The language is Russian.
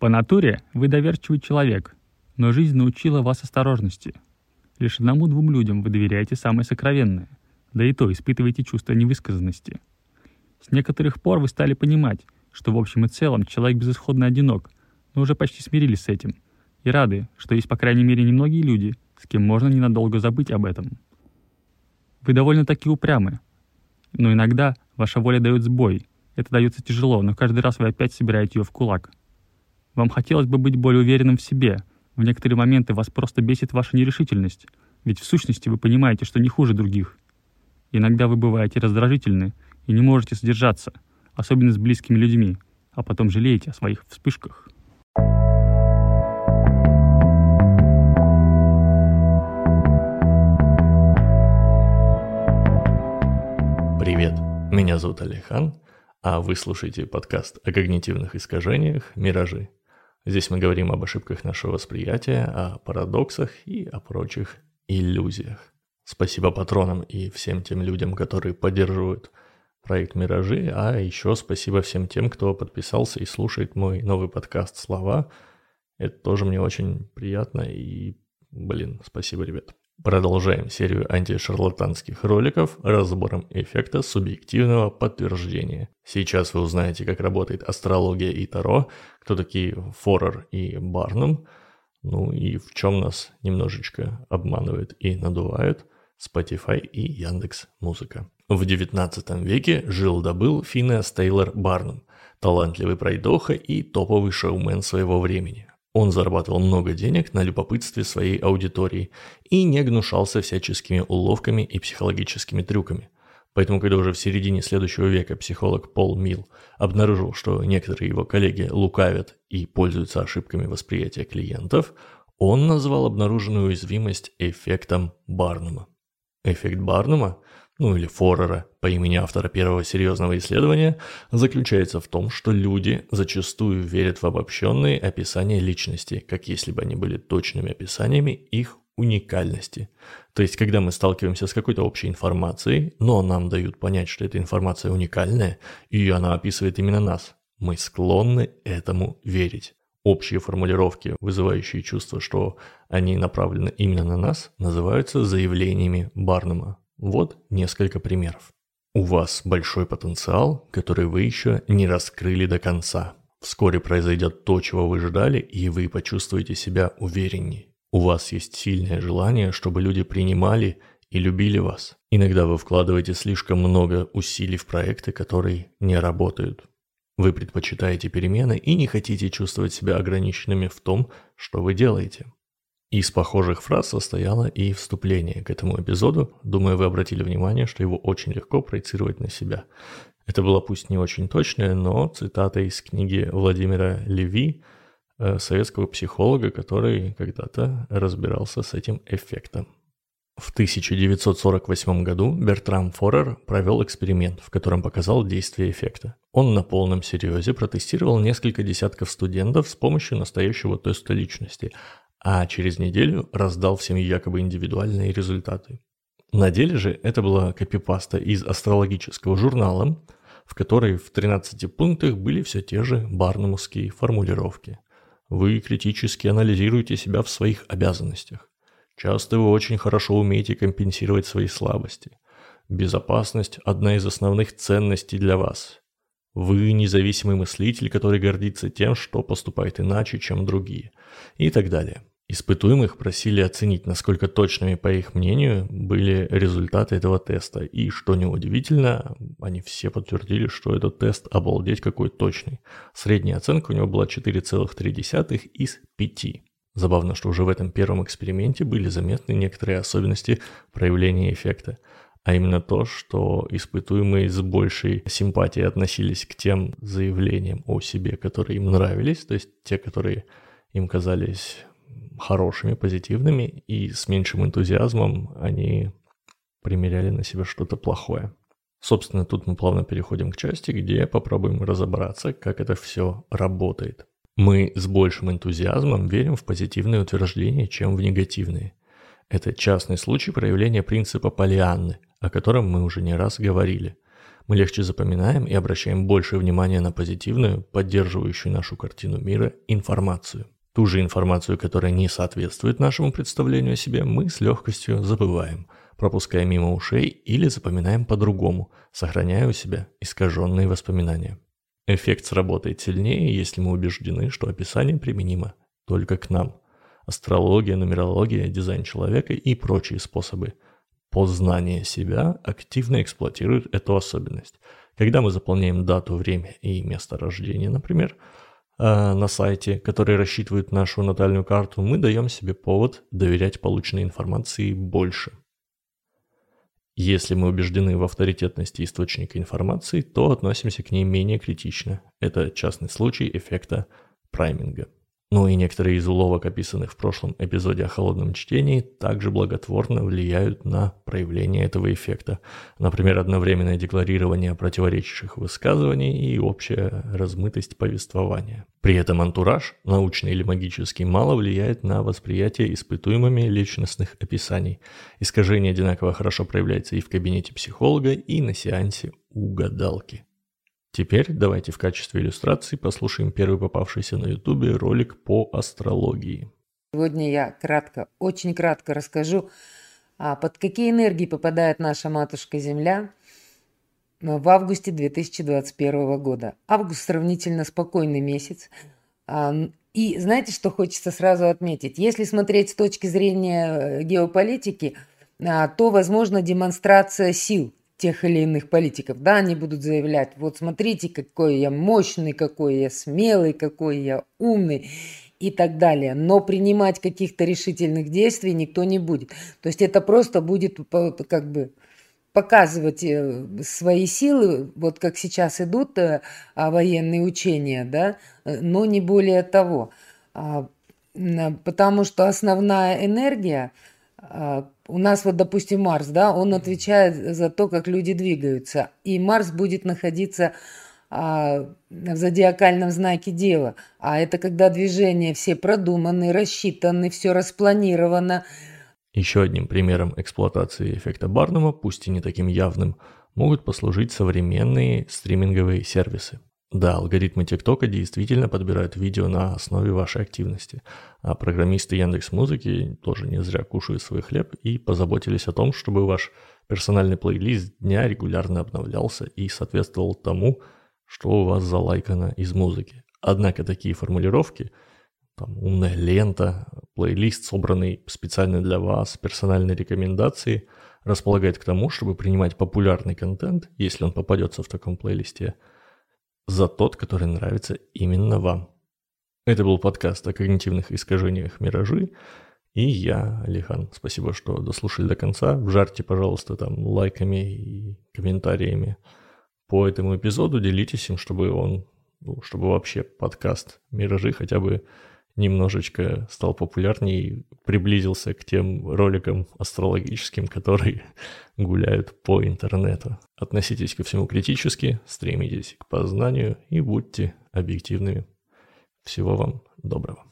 По натуре вы доверчивый человек, но жизнь научила вас осторожности. Лишь одному-двум людям вы доверяете самое сокровенное, да и то испытываете чувство невысказанности. С некоторых пор вы стали понимать, что в общем и целом человек безысходно одинок, но уже почти смирились с этим, и рады, что есть по крайней мере немногие люди, с кем можно ненадолго забыть об этом. Вы довольно-таки упрямы, но иногда ваша воля дает сбой. Это дается тяжело, но каждый раз вы опять собираете ее в кулак. Вам хотелось бы быть более уверенным в себе. В некоторые моменты вас просто бесит ваша нерешительность, ведь в сущности вы понимаете, что не хуже других. Иногда вы бываете раздражительны и не можете сдержаться, особенно с близкими людьми, а потом жалеете о своих вспышках. Привет, меня зовут Алихан, а вы слушаете подкаст о когнитивных искажениях «Миражи». Здесь мы говорим об ошибках нашего восприятия, о парадоксах и о прочих иллюзиях. Спасибо патронам и всем тем людям, которые поддерживают проект «Миражи», а еще спасибо всем тем, кто подписался и слушает мой новый подкаст «Слова». Это тоже мне очень приятно и, блин, спасибо, ребят. Продолжаем серию антишарлатанских роликов разбором эффекта субъективного подтверждения. Сейчас вы узнаете, как работает астрология и таро, кто такие Форер и Барнум, ну и в чем нас немножечко обманывают и надувают Spotify и Яндекс Музыка. В 19 веке жил-добыл Финеас Тейлор Барнум, талантливый пройдоха и топовый шоумен своего времени. Он зарабатывал много денег на любопытстве своей аудитории и не гнушался всяческими уловками и психологическими трюками. Поэтому, когда уже в середине следующего века психолог Пол Милл обнаружил, что некоторые его коллеги лукавят и пользуются ошибками восприятия клиентов, он назвал обнаруженную уязвимость эффектом Барнума. Эффект Барнума ну или Форера по имени автора первого серьезного исследования, заключается в том, что люди зачастую верят в обобщенные описания личности, как если бы они были точными описаниями их уникальности. То есть, когда мы сталкиваемся с какой-то общей информацией, но нам дают понять, что эта информация уникальная, и она описывает именно нас, мы склонны этому верить. Общие формулировки, вызывающие чувство, что они направлены именно на нас, называются заявлениями Барнума. Вот несколько примеров. У вас большой потенциал, который вы еще не раскрыли до конца. Вскоре произойдет то, чего вы ждали, и вы почувствуете себя увереннее. У вас есть сильное желание, чтобы люди принимали и любили вас. Иногда вы вкладываете слишком много усилий в проекты, которые не работают. Вы предпочитаете перемены и не хотите чувствовать себя ограниченными в том, что вы делаете. Из похожих фраз состояло и вступление к этому эпизоду. Думаю, вы обратили внимание, что его очень легко проецировать на себя. Это было пусть не очень точное, но цитата из книги Владимира Леви, э, советского психолога, который когда-то разбирался с этим эффектом. В 1948 году Бертрам Форер провел эксперимент, в котором показал действие эффекта. Он на полном серьезе протестировал несколько десятков студентов с помощью настоящего теста личности, а через неделю раздал всем якобы индивидуальные результаты. На деле же это была копипаста из астрологического журнала, в которой в 13 пунктах были все те же барнумовские формулировки. Вы критически анализируете себя в своих обязанностях. Часто вы очень хорошо умеете компенсировать свои слабости. Безопасность – одна из основных ценностей для вас. Вы независимый мыслитель, который гордится тем, что поступает иначе, чем другие. И так далее. Испытуемых просили оценить, насколько точными, по их мнению, были результаты этого теста. И, что неудивительно, они все подтвердили, что этот тест обалдеть какой точный. Средняя оценка у него была 4,3 из 5. Забавно, что уже в этом первом эксперименте были заметны некоторые особенности проявления эффекта. А именно то, что испытуемые с большей симпатией относились к тем заявлениям о себе, которые им нравились, то есть те, которые им казались хорошими, позитивными, и с меньшим энтузиазмом они примеряли на себя что-то плохое. Собственно, тут мы плавно переходим к части, где попробуем разобраться, как это все работает. Мы с большим энтузиазмом верим в позитивные утверждения, чем в негативные. Это частный случай проявления принципа Полианны, о котором мы уже не раз говорили. Мы легче запоминаем и обращаем больше внимания на позитивную, поддерживающую нашу картину мира информацию. Ту же информацию, которая не соответствует нашему представлению о себе, мы с легкостью забываем, пропуская мимо ушей или запоминаем по-другому, сохраняя у себя искаженные воспоминания. Эффект сработает сильнее, если мы убеждены, что описание применимо только к нам. Астрология, нумерология, дизайн человека и прочие способы познания себя активно эксплуатируют эту особенность. Когда мы заполняем дату, время и место рождения, например, на сайте, который рассчитывает нашу натальную карту, мы даем себе повод доверять полученной информации больше. Если мы убеждены в авторитетности источника информации, то относимся к ней менее критично. Это частный случай эффекта прайминга. Ну и некоторые из уловок, описанных в прошлом эпизоде о холодном чтении, также благотворно влияют на проявление этого эффекта. Например, одновременное декларирование противоречащих высказываний и общая размытость повествования. При этом антураж, научный или магический, мало влияет на восприятие испытуемыми личностных описаний. Искажение одинаково хорошо проявляется и в кабинете психолога, и на сеансе у гадалки. Теперь давайте в качестве иллюстрации послушаем первый попавшийся на ютубе ролик по астрологии. Сегодня я кратко, очень кратко расскажу, а под какие энергии попадает наша матушка Земля в августе 2021 года. Август сравнительно спокойный месяц. А, и знаете, что хочется сразу отметить? Если смотреть с точки зрения э, геополитики, а, то возможно демонстрация сил тех или иных политиков. Да, они будут заявлять, вот смотрите, какой я мощный, какой я смелый, какой я умный и так далее. Но принимать каких-то решительных действий никто не будет. То есть это просто будет как бы показывать э, свои силы, вот как сейчас идут э, а, военные учения, да, э, но не более того. А, потому что основная энергия – у нас вот, допустим, Марс, да, он отвечает за то, как люди двигаются. И Марс будет находиться а, в зодиакальном знаке Дева. А это когда движения все продуманы, рассчитаны, все распланировано. Еще одним примером эксплуатации эффекта Барнума, пусть и не таким явным, могут послужить современные стриминговые сервисы. Да, алгоритмы ТикТока действительно подбирают видео на основе вашей активности, а программисты Яндекс Музыки тоже не зря кушают свой хлеб и позаботились о том, чтобы ваш персональный плейлист дня регулярно обновлялся и соответствовал тому, что у вас залайкано из музыки. Однако такие формулировки, там умная лента, плейлист, собранный специально для вас, персональные рекомендации, располагает к тому, чтобы принимать популярный контент, если он попадется в таком плейлисте – за тот, который нравится именно вам. Это был подкаст о когнитивных искажениях «Миражи». И я, Алихан. Спасибо, что дослушали до конца. Вжарьте, пожалуйста, там лайками и комментариями по этому эпизоду. Делитесь им, чтобы он, ну, чтобы вообще подкаст «Миражи» хотя бы немножечко стал популярнее и приблизился к тем роликам астрологическим, которые гуляют по интернету. Относитесь ко всему критически, стремитесь к познанию и будьте объективными. Всего вам доброго.